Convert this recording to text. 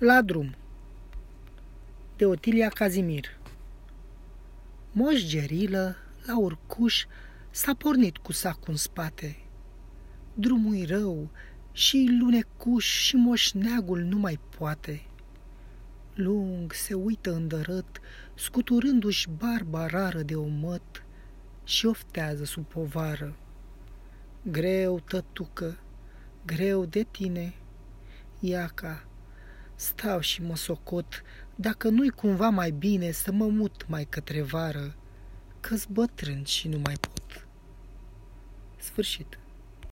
La drum de Otilia Cazimir Moș Gerilă, la urcuș, s-a pornit cu sacul în spate. Drumul rău și lunecuș și moșneagul nu mai poate. Lung se uită îndărât, scuturându-și barba rară de omăt și oftează sub povară. Greu, tătucă, greu de tine, Iaca, stau și mă socot dacă nu-i cumva mai bine să mă mut mai către vară, că-s bătrân și nu mai pot. Sfârșit.